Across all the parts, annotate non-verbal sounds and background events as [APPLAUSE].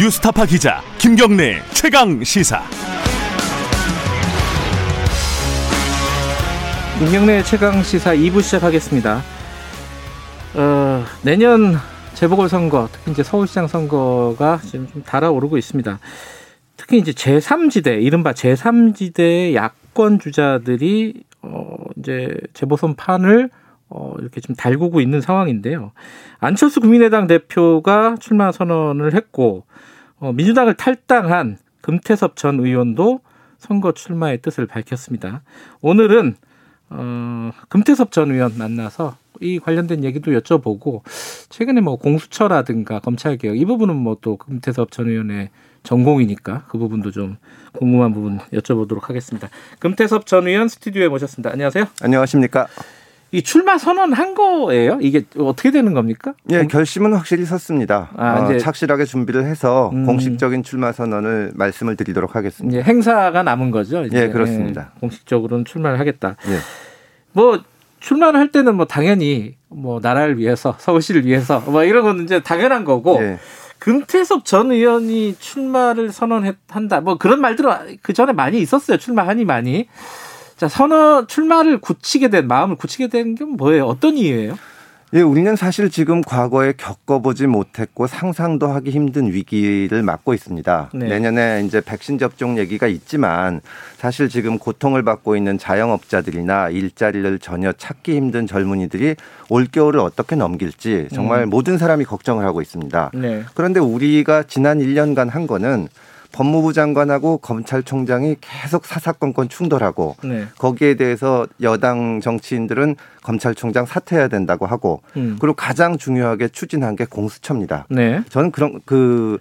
뉴스타파 기자 김경래 최강 시사. 김경래 최강 시사 2부 시작하겠습니다. 어, 내년 재보궐선거, 특히 이제 서울시장 선거가 지금 좀 달아오르고 있습니다. 특히 이제 제3지대, 이른바 제3지대 야권 주자들이 어, 이제 재보선 판을 어, 이렇게 좀 달구고 있는 상황인데요. 안철수 국민의당 대표가 출마 선언을 했고, 어, 민주당을 탈당한 금태섭 전 의원도 선거 출마의 뜻을 밝혔습니다. 오늘은 어, 금태섭 전 의원 만나서 이 관련된 얘기도 여쭤보고 최근에 뭐 공수처라든가 검찰 개혁 이 부분은 뭐 또 금태섭 전 의원의 전공이니까 그 부분도 좀 궁금한 부분 여쭤보도록 하겠습니다. 금태섭 전 의원 스튜디오에 모셨습니다. 안녕하세요. 안녕하십니까? 이 출마 선언한 거예요? 이게 어떻게 되는 겁니까? 예, 결심은 확실히 섰습니다. 아, 어, 이제- 착실하게 준비를 해서 음. 공식적인 출마 선언을 말씀을 드리도록 하겠습니다. 이제 행사가 남은 거죠. 이제. 예, 그렇습니다. 예, 공식적으로는 출마를 하겠다. 예. 뭐 출마를 할 때는 뭐 당연히 뭐 나라를 위해서 서울시를 위해서 뭐 이런 건 이제 당연한 거고 예. 금태섭 전 의원이 출마를 선언한다. 뭐 그런 말들은 그 전에 많이 있었어요. 출마하니 많이. 자 선언 출마를 굳히게 된 마음을 굳히게 된 게 뭐예요? 어떤 이유예요? 예, 우리는 사실 지금 과거에 겪어보지 못했고 상상도 하기 힘든 위기를 맞고 있습니다. 네. 내년에 이제 백신 접종 얘기가 있지만 사실 지금 고통을 받고 있는 자영업자들이나 일자리를 전혀 찾기 힘든 젊은이들이 올겨울을 어떻게 넘길지 정말 모든 사람이 걱정을 하고 있습니다. 네. 그런데 우리가 지난 1년간 한 거는 법무부 장관하고 검찰총장이 계속 사사건건 충돌하고 네. 거기에 대해서 여당 정치인들은 검찰총장 사퇴해야 된다고 하고 음. 그리고 가장 중요하게 추진한 게 공수처입니다. 네. 저는 그런 그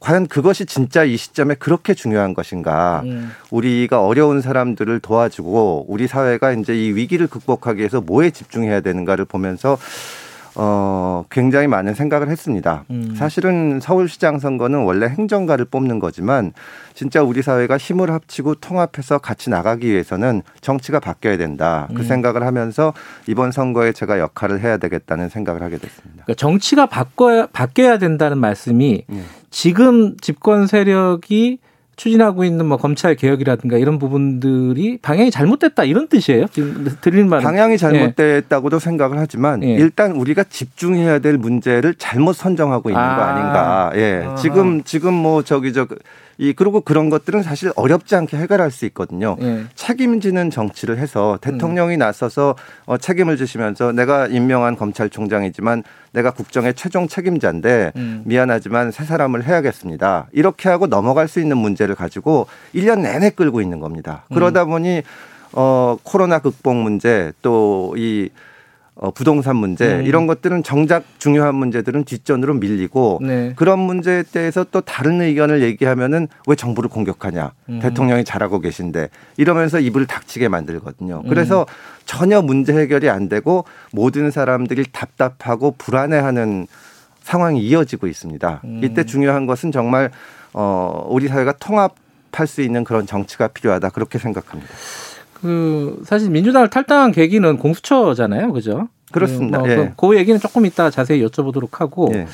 과연 그것이 진짜 이 시점에 그렇게 중요한 것인가? 음. 우리가 어려운 사람들을 도와주고 우리 사회가 이제 이 위기를 극복하기 위해서 뭐에 집중해야 되는가를 보면서 어 굉장히 많은 생각을 했습니다. 음. 사실은 서울시장 선거는 원래 행정가를 뽑는 거지만 진짜 우리 사회가 힘을 합치고 통합해서 같이 나가기 위해서는 정치가 바뀌어야 된다. 그 음. 생각을 하면서 이번 선거에 제가 역할을 해야 되겠다는 생각을 하게 됐습니다. 그러니까 정치가 바꿔야 바뀌어야 된다는 말씀이 예. 지금 집권 세력이 추진하고 있는 뭐 검찰 개혁이라든가 이런 부분들이 방향이 잘못됐다 이런 뜻이에요. 지금 들린 말은 방향이 잘못됐다고도 생각을 하지만 예. 일단 우리가 집중해야 될 문제를 잘못 선정하고 있는 거 아. 아닌가. 예. 아하. 지금 지금 뭐 저기 저 이 그리고 그런 것들은 사실 어렵지 않게 해결할 수 있거든요. 예. 책임지는 정치를 해서 대통령이 나서서 어, 책임을 지시면서 내가 임명한 검찰총장이지만 내가 국정의 최종 책임자인데 음. 미안하지만 새 사람을 해야겠습니다. 이렇게 하고 넘어갈 수 있는 문제를 가지고 1년 내내 끌고 있는 겁니다. 그러다 보니 어 코로나 극복 문제 또이 어, 부동산 문제 음. 이런 것들은 정작 중요한 문제들은 뒷전으로 밀리고 네. 그런 문제에 대해서 또 다른 의견을 얘기하면은 왜 정부를 공격하냐 음. 대통령이 잘하고 계신데 이러면서 입을 닥치게 만들거든요. 음. 그래서 전혀 문제 해결이 안 되고 모든 사람들이 답답하고 불안해하는 상황이 이어지고 있습니다. 음. 이때 중요한 것은 정말 어 우리 사회가 통합할 수 있는 그런 정치가 필요하다 그렇게 생각합니다. 그 사실 민주당을 탈당한 계기는 공수처잖아요, 그죠? 그렇습니다. 그, 예. 그, 그 얘기는 조금 이따 자세히 여쭤보도록 하고. 예.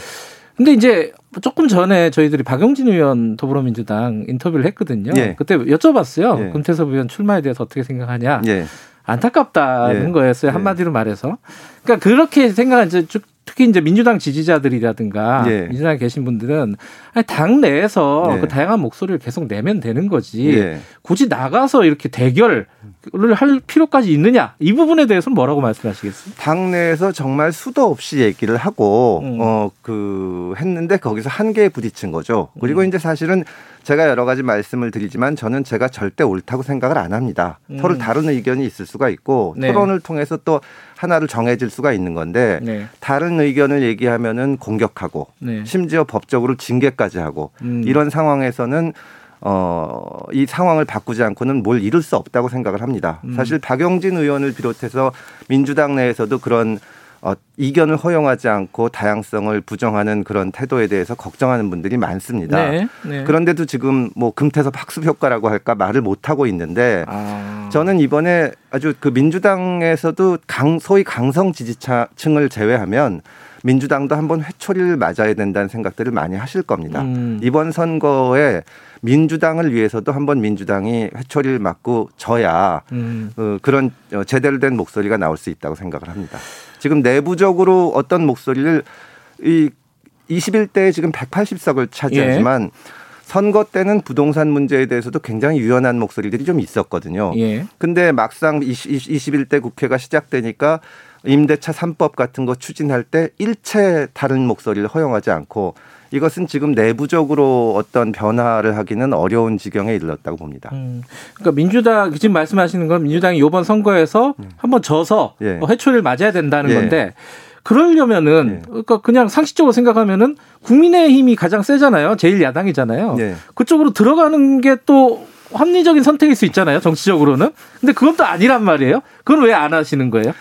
근데 이제 조금 전에 저희들이 박용진 의원 더불어민주당 인터뷰를 했거든요. 예. 그때 여쭤봤어요. 예. 금태섭 의원 출마에 대해서 어떻게 생각하냐. 예. 안타깝다는 예. 거였어요. 예. 한마디로 말해서. 그러니까 그렇게 생각한 이제 쭉- 특히 이제 민주당 지지자들이라든가 예. 민주당에 계신 분들은 아니, 당 내에서 예. 그 다양한 목소리를 계속 내면 되는 거지. 예. 굳이 나가서 이렇게 대결을 할 필요까지 있느냐 이 부분에 대해서는 뭐라고 말씀하시겠어요? 당 내에서 정말 수도 없이 얘기를 하고 음. 어그 했는데 거기서 한계에 부딪힌 거죠. 그리고 음. 이제 사실은 제가 여러 가지 말씀을 드리지만 저는 제가 절대 옳다고 생각을 안 합니다. 음. 서로 다른 의견이 있을 수가 있고 네. 토론을 통해서 또 하나를 정해질 수가 있는 건데 네, 다른 의견을 얘기하면은 공격하고 네. 심지어 법적으로 징계까지 하고 음. 이런 상황에서는 어, 이 상황을 바꾸지 않고는 뭘 이룰 수 없다고 생각을 합니다. 음. 사실 박용진 의원을 비롯해서 민주당 내에서도 그런 어, 이견을 허용하지 않고 다양성을 부정하는 그런 태도에 대해서 걱정하는 분들이 많습니다. 네, 네. 그런데도 지금 뭐 금태섭 학습 효과라고 할까 말을 못 하고 있는데 아. 저는 이번에 아주 그 민주당에서도 강 소위 강성 지지층을 제외하면 민주당도 한번 회초리를 맞아야 된다는 생각들을 많이 하실 겁니다. 음. 이번 선거에 민주당을 위해서도 한번 민주당이 회초리를 맞고 져야 음. 어, 그런 어, 제대로 된 목소리가 나올 수 있다고 생각을 합니다. 지금 내부적으로 어떤 목소리를 이 21대에 지금 180석을 차지하지만 예. 선거 때는 부동산 문제에 대해서도 굉장히 유연한 목소리들이 좀 있었거든요. 예. 근데 막상 20, 21대 국회가 시작되니까 임대차 3법 같은 거 추진할 때 일체 다른 목소리를 허용하지 않고 이것은 지금 내부적으로 어떤 변화를 하기는 어려운 지경에 이르렀다고 봅니다. 음, 그러니까 민주당 지금 말씀하시는 건 민주당이 이번 선거에서 음. 한번 져서 예. 회초리를 맞아야 된다는 예. 건데 그러려면은 예. 그러니까 그냥 상식적으로 생각하면은 국민의힘이 가장 세잖아요. 제일 야당이잖아요. 예. 그쪽으로 들어가는 게또 합리적인 선택일 수 있잖아요. 정치적으로는. 근데 그건 또 아니란 말이에요. 그건 왜 안 하시는 거예요?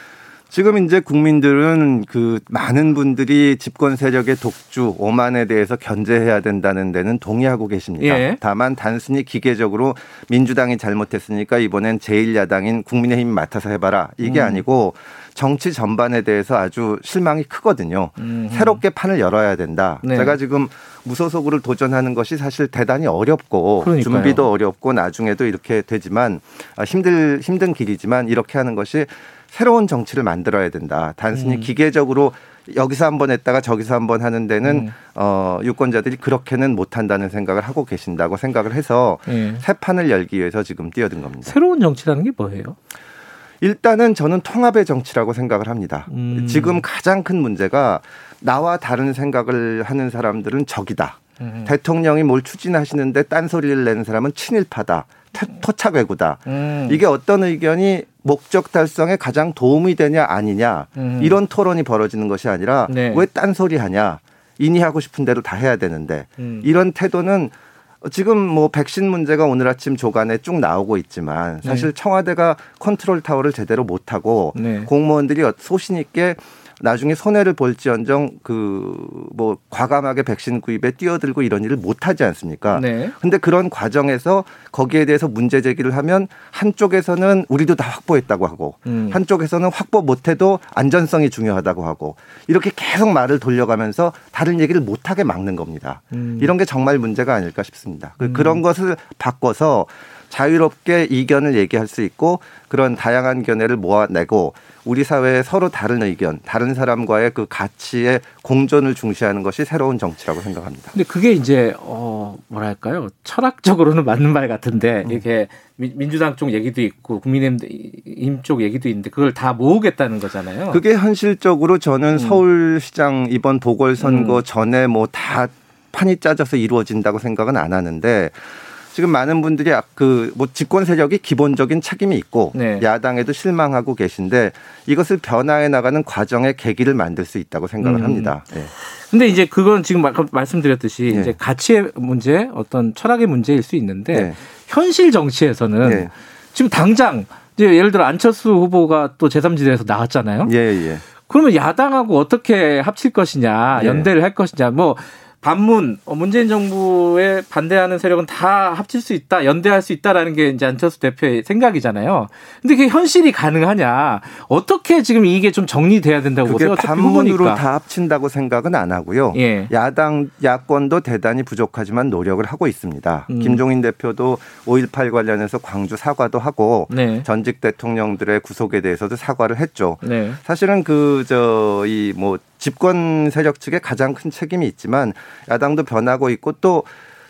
지금 이제 국민들은 그 많은 분들이 집권 세력의 독주, 오만에 대해서 견제해야 된다는 데는 동의하고 계십니다. 예. 다만 단순히 기계적으로 민주당이 잘못했으니까 이번엔 제1야당인 국민의힘이 맡아서 해봐라. 이게 음. 아니고 정치 전반에 대해서 아주 실망이 크거든요. 음. 새롭게 판을 열어야 된다. 네. 제가 지금 무소속으로 도전하는 것이 사실 대단히 어렵고 그러니까요. 준비도 어렵고 나중에도 이렇게 되지만 아, 힘들 힘든 길이지만 이렇게 하는 것이 새로운 정치를 만들어야 된다. 단순히 음. 기계적으로 여기서 한번 했다가 저기서 한번 하는 데는 음. 어, 유권자들이 그렇게는 못한다는 생각을 하고 계신다고 생각을 해서 네. 새 판을 열기 위해서 지금 뛰어든 겁니다. 새로운 정치라는 게 뭐예요? 일단은 저는 통합의 정치라고 생각을 합니다. 음. 지금 가장 큰 문제가 나와 다른 생각을 하는 사람들은 적이다. 음. 대통령이 뭘 추진하시는데 딴소리를 내는 사람은 친일파다. 토착 왜구다. 음. 이게 어떤 의견이 목적 달성에 가장 도움이 되냐 아니냐 음. 이런 토론이 벌어지는 것이 아니라 네. 왜 딴소리 하냐 인이 하고 싶은 대로 다 해야 되는데 음. 이런 태도는 지금 뭐 백신 문제가 오늘 아침 조간에 쭉 나오고 있지만 사실 네. 청와대가 컨트롤 타워를 제대로 못하고 네. 공무원들이 소신 있게 나중에 손해를 볼지언정 그 뭐 과감하게 백신 구입에 뛰어들고 이런 일을 못 하지 않습니까? 네. 근데 그런 과정에서 거기에 대해서 문제 제기를 하면 한쪽에서는 우리도 다 확보했다고 하고 음. 한쪽에서는 확보 못 해도 안전성이 중요하다고 하고 이렇게 계속 말을 돌려가면서 다른 얘기를 못 하게 막는 겁니다. 음. 이런 게 정말 문제가 아닐까 싶습니다. 그 음. 그런 것을 바꿔서 자유롭게 이견을 얘기할 수 있고 그런 다양한 견해를 모아내고 우리 사회에 서로 다른 의견, 다른 사람과의 그 가치의 공존을 중시하는 것이 새로운 정치라고 생각합니다. 근데 그게 이제 어 뭐랄까요? 철학적으로는 맞는 말 같은데 음. 이렇게 민주당 쪽 얘기도 있고 국민의힘 쪽 얘기도 있는데 그걸 다 모으겠다는 거잖아요. 그게 현실적으로 저는 음. 서울시장 이번 보궐선거 음. 전에 뭐 다 판이 짜져서 이루어진다고 생각은 안 하는데 지금 많은 분들이 그 뭐 집권 세력이 기본적인 책임이 있고 네. 야당에도 실망하고 계신데 이것을 변화해 나가는 과정의 계기를 만들 수 있다고 생각을 음. 합니다. 네. 근데 이제 그건 지금 말씀드렸듯이 네. 이제 가치의 문제, 어떤 철학의 문제일 수 있는데 네. 현실 정치에서는 네. 지금 당장 이제 예를 들어 안철수 후보가 또 제3지대에서 나왔잖아요. 예, 예. 그러면 야당하고 어떻게 합칠 것이냐, 예. 연대를 할 것이냐, 뭐 반문 어, 문재인 정부에 반대하는 세력은 다 합칠 수 있다, 연대할 수 있다라는 게 이제 안철수 대표의 생각이잖아요. 근데 그게 현실이 가능하냐? 어떻게 지금 이게 좀 정리돼야 된다고 보세요? 반문으로 다 합친다고 생각은 안 하고요. 예. 야당 야권도 대단히 부족하지만 노력을 하고 있습니다. 음. 김종인 대표도 5.18 관련해서 광주 사과도 하고 네. 전직 대통령들의 구속에 대해서도 사과를 했죠. 네. 사실은 그 저 이 뭐 집권 세력 측에 가장 큰 책임이 있지만 야당도 변하고 있고 또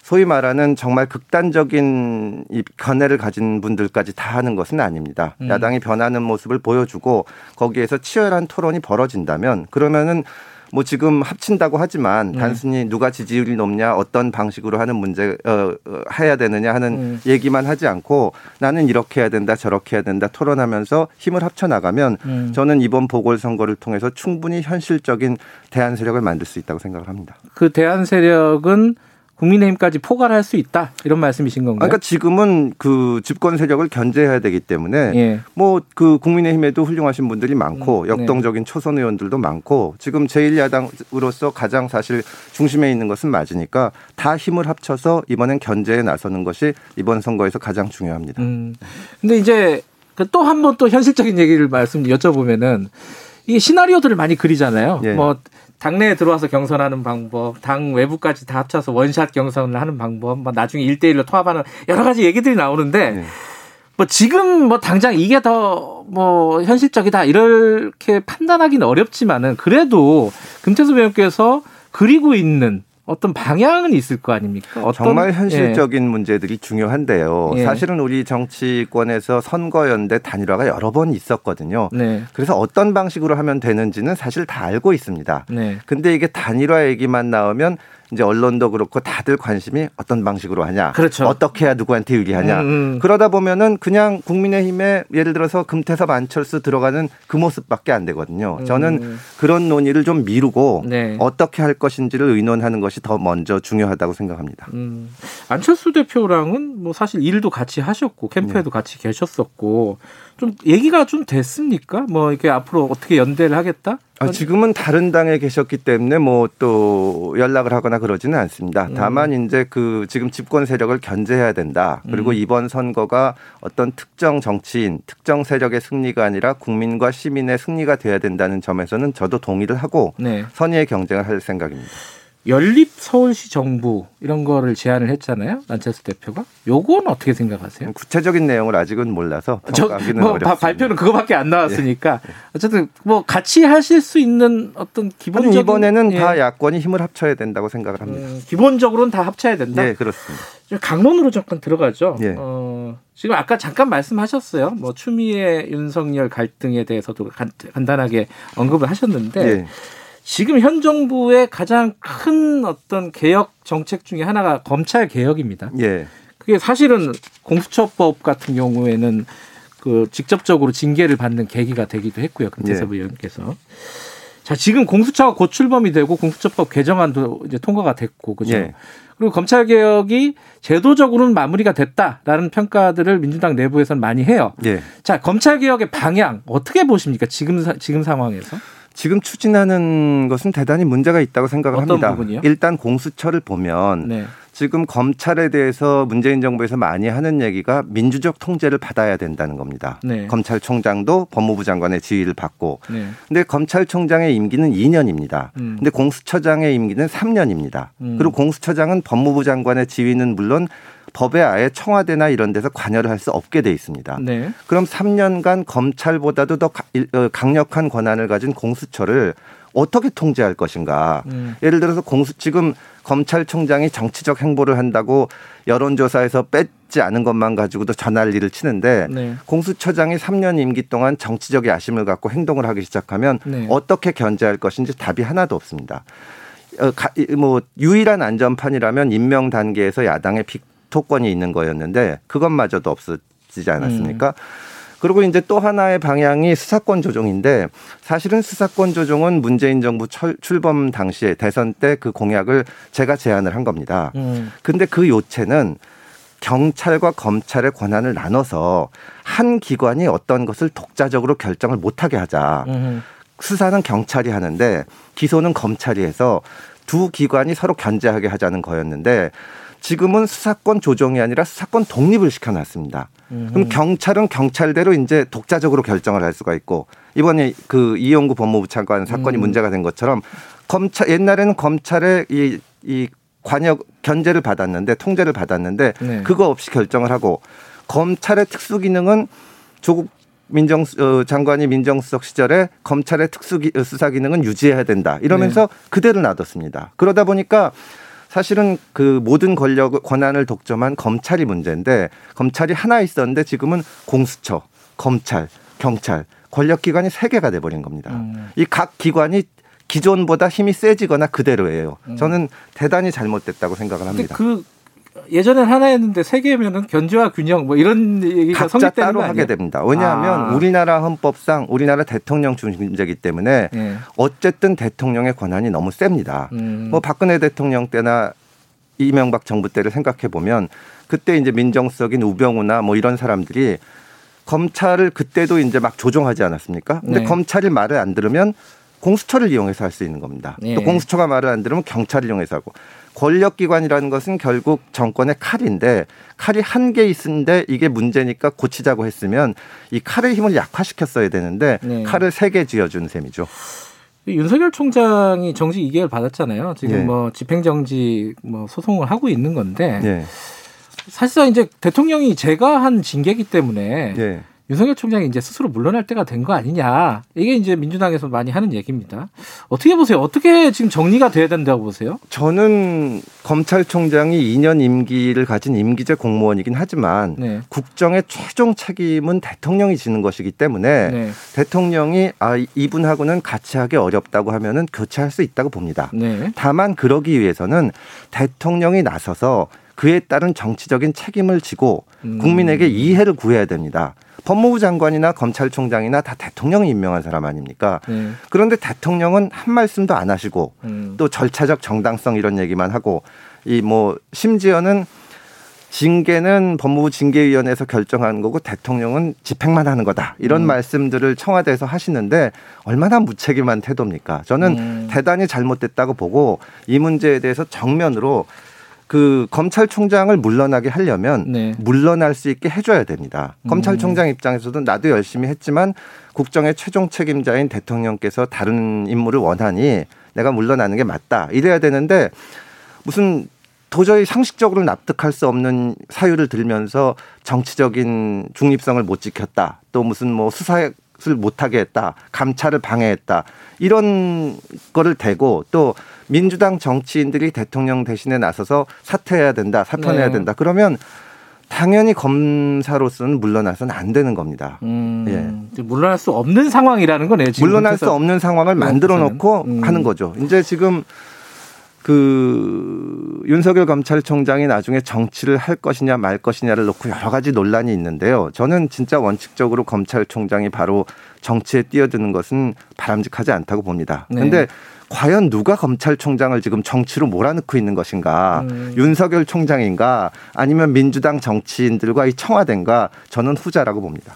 소위 말하는 정말 극단적인 이 견해를 가진 분들까지 다 하는 것은 아닙니다. 음. 야당이 변하는 모습을 보여주고 거기에서 치열한 토론이 벌어진다면 그러면은 뭐 지금 합친다고 하지만 네. 단순히 누가 지지율이 높냐 어떤 방식으로 하는 문제 어, 어 해야 되느냐 하는 음. 얘기만 하지 않고 나는 이렇게 해야 된다 저렇게 해야 된다 토론하면서 힘을 합쳐 나가면 음. 저는 이번 보궐선거를 통해서 충분히 현실적인 대안 세력을 만들 수 있다고 생각을 합니다. 그 대안 세력은 국민의힘까지 포괄할 수 있다 이런 말씀이신 건가요? 그러니까 지금은 그 집권 세력을 견제해야 되기 때문에 예. 뭐그 국민의힘에도 훌륭하신 분들이 많고 음, 역동적인 초선 의원들도 많고 지금 제1야당으로서 가장 사실 중심에 있는 것은 맞으니까 다 힘을 합쳐서 이번엔 견제에 나서는 것이 이번 선거에서 가장 중요합니다. 음. 근데 이제 또 한 번 또 현실적인 얘기를 말씀 여쭤보면은 이게 시나리오들을 많이 그리잖아요. 예. 뭐 당내에 들어와서 경선하는 방법, 당 외부까지 다 합쳐서 원샷 경선을 하는 방법, 뭐 나중에 일대일로 통합하는 여러 가지 얘기들이 나오는데 네. 뭐 지금 뭐 당장 이게 더 뭐 현실적이다 이렇게 판단하기는 어렵지만은 그래도 금태섭 의원께서 그리고 있는 어떤 방향은 있을 거 아닙니까? 어떤 정말 현실적인 문제들이 중요한데요. 예. 사실은 우리 정치권에서 선거연대 단일화가 여러 번 있었거든요. 예. 네. 그래서 어떤 방식으로 하면 되는지는 사실 다 알고 있습니다. 네. 근데 이게 단일화 얘기만 나오면 이제 언론도 그렇고 다들 관심이 어떤 방식으로 하냐, 그렇죠. 어떻게 해야 누구한테 유리하냐. 음, 음. 그러다 보면은 그냥 국민의힘에 예를 들어서 금태섭 안철수 들어가는 그 모습밖에 안 되거든요. 저는 음. 그런 논의를 좀 미루고 네. 어떻게 할 것인지를 의논하는 것이 더 먼저 중요하다고 생각합니다. 음, 안철수 대표랑은 뭐 사실 일도 같이 하셨고 캠프에도 네. 같이 계셨었고 좀 얘기가 좀 됐습니까? 뭐 이렇게 앞으로 어떻게 연대를 하겠다? 아, 지금은 다른 당에 계셨기 때문에 뭐 또 연락을 하거나 그러지는 않습니다. 음. 다만 이제 그 지금 집권 세력을 견제해야 된다. 그리고 음. 이번 선거가 어떤 특정 정치인, 특정 세력의 승리가 아니라 국민과 시민의 승리가 돼야 된다는 점에서는 저도 동의를 하고 네. 선의의 경쟁을 할 생각입니다. 연립 서울시 정부 이런 거를 제안을 했잖아요. 안철수 대표가. 요건 어떻게 생각하세요? 구체적인 내용을 아직은 몰라서 저, 평가하기는 뭐 어렵습니다. 예. 바- 발표는 그거밖에 안 나왔으니까 어쨌든 뭐 같이 하실 수 있는 어떤 기본적인 이번에는 예. 다 야권이 힘을 합쳐야 된다고 생각을 합니다. 음, 기본적으로는 다 합쳐야 된다. 네, 그렇습니다. 좀 강론으로 잠깐 들어가죠. 예. 어, 지금 아까 잠깐 말씀하셨어요. 뭐 추미애 윤석열 갈등에 대해서도 간, 간단하게 언급을 하셨는데 예. 지금 현 정부의 가장 큰 어떤 개혁 정책 중에 하나가 검찰 개혁입니다. 예. 그게 사실은 공수처법 같은 경우에는 그 직접적으로 징계를 받는 계기가 되기도 했고요. 금태섭 예. 의원께서. 자, 지금 공수처가 고출범이 되고 공수처법 개정안도 이제 통과가 됐고 그죠? 예. 그리고 검찰 개혁이 제도적으로는 마무리가 됐다라는 평가들을 민주당 내부에서는 많이 해요. 예. 자, 검찰 개혁의 방향 어떻게 보십니까? 지금 사- 지금 상황에서? 지금 추진하는 것은 대단히 문제가 있다고 생각을 어떤 합니다. 부분이요? 일단 공수처를 보면 네. 지금 검찰에 대해서 문재인 정부에서 많이 하는 얘기가 민주적 통제를 받아야 된다는 겁니다. 네. 검찰총장도 법무부 장관의 지휘를 받고 네. 근데 검찰총장의 임기는 2년입니다. 음. 근데 공수처장의 임기는 3년입니다. 음. 그리고 공수처장은 법무부 장관의 지휘는 물론 법에 아예 청와대나 이런 데서 관여를 할 수 없게 돼 있습니다. 네. 그럼 3년간 검찰보다도 더 어, 강력한 권한을 가진 공수처를 어떻게 통제할 것인가? 음. 예를 들어서 공수 지금 검찰총장이 정치적 행보를 한다고 여론조사에서 뺏지 않은 것만 가지고도 전할리를 치는데 네. 공수처장이 3년 임기 동안 정치적 야심을 갖고 행동을 하기 시작하면 네. 어떻게 견제할 것인지 답이 하나도 없습니다. 어, 가- 뭐 유일한 안전판이라면 임명 단계에서 야당의 빅 토권이 있는 거였는데 그것마저도 없어지지 않았습니까? 음. 그리고 이제 또 하나의 방향이 수사권 조정인데 사실은 수사권 조정은 문재인 정부 철- 출범 당시에 대선 때 그 공약을 제가 제안을 한 겁니다. 음. 근데 그 요체는 경찰과 검찰의 권한을 나눠서 한 기관이 어떤 것을 독자적으로 결정을 못하게 하자. 음. 수사는 경찰이 하는데 기소는 검찰이 해서 두 기관이 서로 견제하게 하자는 거였는데 지금은 수사권 조정이 아니라 수사권 독립을 시켜놨습니다. 그럼 경찰은 경찰대로 이제 독자적으로 결정을 할 수가 있고 이번에 그 이용구 법무부 차관 사건이 음. 문제가 된 것처럼 검찰 옛날에는 검찰의 이, 이 관역 견제를 받았는데 통제를 받았는데 네. 그거 없이 결정을 하고 검찰의 특수 기능은 조국 민정 어, 장관이 민정수석 시절에 검찰의 특수 기- 어, 수사 기능은 유지해야 된다 이러면서 네. 그대로 놔뒀습니다. 그러다 보니까 사실은 그 모든 권력 권한을 독점한 검찰이 문제인데 검찰이 하나 있었는데 지금은 공수처, 검찰, 경찰 권력 기관이 세 개가 돼 버린 겁니다. 음. 이각 기관이 기존보다 힘이 세지거나 그대로예요. 저는 대단히 잘못됐다고 생각을 합니다. 그 예전엔 하나였는데 세 개면은 견제와 균형 뭐 이런 얘기가 각자 따로 거 하게? 됩니다. 왜냐하면 아. 우리나라 헌법상 우리나라 대통령 중심제이기 때문에 예. 어쨌든 대통령의 권한이 너무 셉니다. 음. 뭐 박근혜 대통령 때나 이명박 정부 때를 생각해 보면 그때 이제 민정수석인 우병우나 뭐 이런 사람들이 검찰을 그때도 이제 막 조종하지 않았습니까? 근데 네. 검찰이 말을 안 들으면 공수처를 이용해서 할 수 있는 겁니다. 네. 또 공수처가 말을 안 들으면 경찰을 이용해서 하고 권력기관이라는 것은 결국 정권의 칼인데 칼이 한 개 있는데 이게 문제니까 고치자고 했으면 이 칼의 힘을 약화시켰어야 되는데 네. 칼을 세 개 쥐어준 셈이죠. 윤석열 총장이 정직 2개월 받았잖아요. 지금 예. 뭐 집행정지 뭐 소송을 하고 있는 건데 예. 사실상 이제 대통령이 제가 한 징계기 때문에 예. 윤석열 총장이 이제 스스로 물러날 때가 된 거 아니냐. 이게 이제 민주당에서 많이 하는 얘기입니다. 어떻게 보세요? 어떻게 지금 정리가 돼야 된다고 보세요? 저는 검찰총장이 2년 임기를 가진 임기제 공무원이긴 하지만 네. 국정의 최종 책임은 대통령이 지는 것이기 때문에 네. 대통령이 아 이분하고는 같이 하기 어렵다고 하면은 교체할 수 있다고 봅니다. 네. 다만 그러기 위해서는 대통령이 나서서 그에 따른 정치적인 책임을 지고 음. 국민에게 이해를 구해야 됩니다. 법무부 장관이나 검찰총장이나 다 대통령이 임명한 사람 아닙니까? 네. 그런데 대통령은 한 말씀도 안 하시고 음. 또 절차적 정당성 이런 얘기만 하고 이 뭐 심지어는 징계는 법무부 징계위원회에서 결정하는 거고 대통령은 집행만 하는 거다 이런 음. 말씀들을 청와대에서 하시는데 얼마나 무책임한 태도입니까? 저는 음. 대단히 잘못됐다고 보고 이 문제에 대해서 정면으로 그 검찰총장을 물러나게 하려면 네. 물러날 수 있게 해줘야 됩니다. 음. 검찰총장 입장에서도 나도 열심히 했지만 국정의 최종 책임자인 대통령께서 다른 임무를 원하니 내가 물러나는 게 맞다. 이래야 되는데 무슨 도저히 상식적으로 납득할 수 없는 사유를 들면서 정치적인 중립성을 못 지켰다. 또 무슨 뭐 수사 를 못하게 했다. 감찰을 방해했다. 이런 거를 대고 또 민주당 정치인들이 대통령 대신에 나서서 사퇴해야 된다. 사퇴해야 네. 된다. 그러면 당연히 검사로서는 물러나서는 안 되는 겁니다. 음. 이제 물러날 수 없는 상황이라는 거네요. 예. 물러날 수. 없는 상황을 만들어 놓고 음. 하는 거죠. 이제 지금 그 윤석열 검찰총장이 나중에 정치를 할 것이냐 말 것이냐를 놓고 여러 가지 논란이 있는데요. 저는 진짜 원칙적으로 검찰총장이 바로 정치에 뛰어드는 것은 바람직하지 않다고 봅니다. 네. 근데 과연 누가 검찰총장을 지금 정치로 몰아넣고 있는 것인가? 음. 윤석열 총장인가? 아니면 민주당 정치인들과 이 청와대인가? 저는 후자라고 봅니다.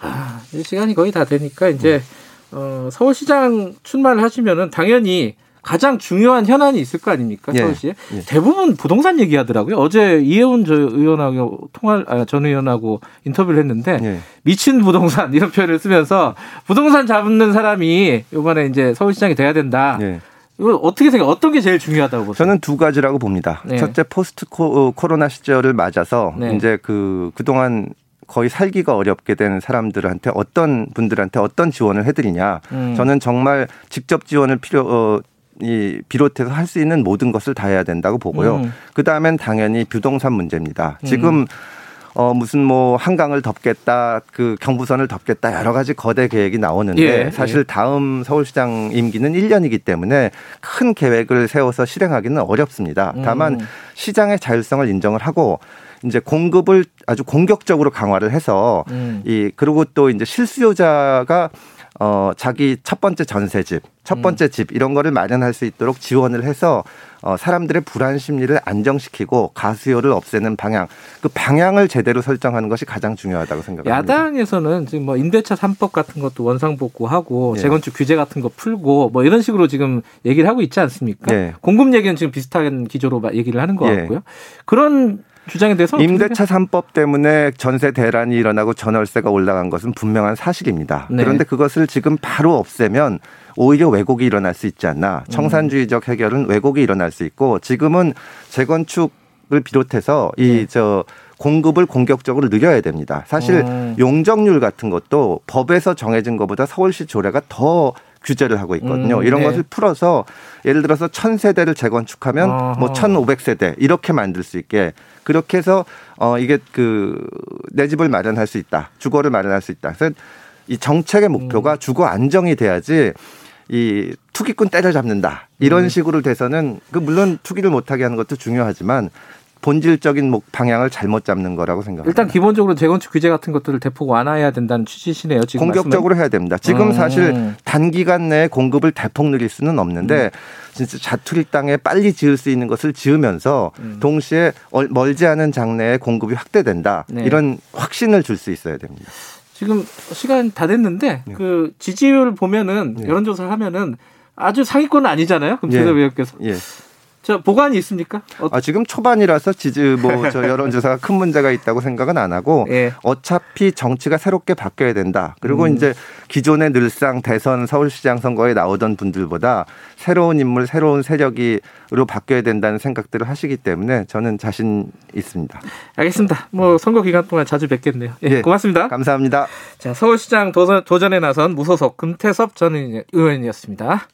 아, 시간이 거의 다 되니까 이제 어, 서울시장 출마를 하시면은 당연히 가장 중요한 현안이 있을 거 아닙니까 예, 서울시에 예. 대부분 부동산 얘기하더라고요. 어제 이혜훈 저 의원하고 통화 아, 전 의원하고 인터뷰를 했는데 예. 미친 부동산 이런 표현을 쓰면서 부동산 잡는 사람이 이번에 이제 서울시장이 돼야 된다. 예. 이거 어떻게 생각? 어떤 게 제일 중요하다고 보세요? 저는 두 가지라고 봅니다. 네. 첫째 포스트 코, 코로나 시절을 맞아서 네. 이제 그 그동안 거의 살기가 어렵게 되는 사람들한테 어떤 분들한테 어떤 지원을 해드리냐. 음. 저는 정말 직접 지원을 필요 어, 이 비롯해서 할 수 있는 모든 것을 다 해야 된다고 보고요. 음. 그 다음엔 당연히 부동산 문제입니다. 지금 어 무슨 뭐 한강을 덮겠다, 그 경부선을 덮겠다 여러 가지 거대 계획이 나오는데 예, 사실 다음 서울시장 임기는 1년이기 때문에 큰 계획을 세워서 실행하기는 어렵습니다. 다만 음. 시장의 자율성을 인정을 하고 이제 공급을 아주 공격적으로 강화를 해서 음. 이 그리고 또 이제 실수요자가 어 자기 첫 번째 전세집, 첫 번째 집 이런 거를 마련할 수 있도록 지원을 해서 어 사람들의 불안 심리를 안정시키고 가수요를 없애는 방향, 그 방향을 제대로 설정하는 것이 가장 중요하다고 생각합니다. 야당에서는 지금 뭐 임대차 3법 같은 것도 원상복구하고 예. 재건축 규제 같은 거 풀고 뭐 이런 식으로 지금 얘기를 하고 있지 않습니까? 예. 공급 얘기는 지금 비슷한 기조로 마- 얘기를 하는 것 예. 같고요. 그런 주장에 대해서 임대차 3법 때문에 전세 대란이 일어나고 전월세가 올라간 것은 분명한 사실입니다. 네. 그런데 그것을 지금 바로 없애면 오히려 왜곡이 일어날 수 있지 음. 않나. 청산주의적 해결은 왜곡이 일어날 수 있고 지금은 재건축을 비롯해서 네. 이저 공급을 공격적으로 늘려야 됩니다. 사실 어. 용적률 같은 것도 법에서 정해진 것보다 서울시 조례가 더 규제를 하고 있거든요. 음, 이런 네. 것을 풀어서 예를 들어서 천 세대를 재건축하면. 뭐 천오백 세대 이렇게 만들 수 있게 그렇게 해서 어 이게 그 내 집을 마련할 수 있다. 주거를 마련할 수 있다. 그래서 이 정책의 음. 목표가 주거 안정이 돼야지 이 투기꾼 때려잡는다. 이런 음. 식으로 돼서는 그 물론 투기를 못하게 하는 것도 중요하지만 본질적인 목 방향을 잘못 잡는 거라고 생각합니다. 일단 기본적으로 재건축 규제 같은 것들을 대폭 완화해야 된다는 취지시네요. 지금 공격적으로 말씀은? 해야 됩니다. 지금 음. 사실 단기간 내에 공급을 대폭 늘릴 수는 없는데 진짜 자투리 땅에 빨리 지을 수 있는 것을 지으면서 음. 동시에 얼- 멀지 않은 장래에 공급이 확대된다. 네. 이런 확신을 줄 수 있어야 됩니다. 지금 시간 다 됐는데 네. 그 지지율 보면은 네. 여론조사를 하면은 아주 상위권은 아니잖아요. 그럼 예. 최대 위원께서 예. 자 보관이 있습니까? 어, 아, 지금 초반이라서 지지 뭐 저 [LAUGHS] 여론조사가 큰 문제가 있다고 생각은 안 하고 예. 어차피 정치가 새롭게 바뀌어야 된다. 그리고 음. 이제 기존의 늘상 대선 서울시장 선거에 나오던 분들보다 새로운 인물, 새로운 세력이로 바뀌어야 된다는 생각들을 하시기 때문에 저는 자신 있습니다. 알겠습니다. 뭐 선거 기간 동안 자주 뵙겠네요. 예, 예. 고맙습니다. 감사합니다. 자 서울시장 도전, 도전에 나선 무소속 금태섭 전 의원이었습니다.